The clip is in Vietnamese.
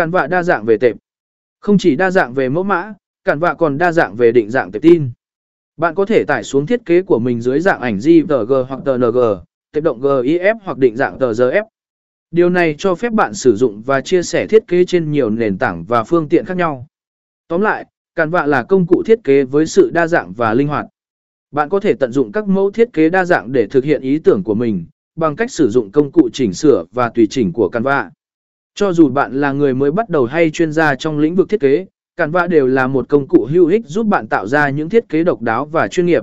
cản vạ đa dạng về tệp. Không chỉ đa dạng về mẫu mã, cản vạ còn đa dạng về định dạng tệp tin. Bạn có thể tải xuống thiết kế của mình dưới dạng ảnh JPG hoặc TNG, tệp động GIF hoặc định dạng TGF. Điều này cho phép bạn sử dụng và chia sẻ thiết kế trên nhiều nền tảng và phương tiện khác nhau. Tóm lại, Canva là công cụ thiết kế với sự đa dạng và linh hoạt. Bạn có thể tận dụng các mẫu thiết kế đa dạng để thực hiện ý tưởng của mình, bằng cách sử dụng công cụ chỉnh sửa và tùy chỉnh của Canva. Cho dù bạn là người mới bắt đầu hay chuyên gia trong lĩnh vực thiết kế, Canva đều là một công cụ hữu ích giúp bạn tạo ra những thiết kế độc đáo và chuyên nghiệp.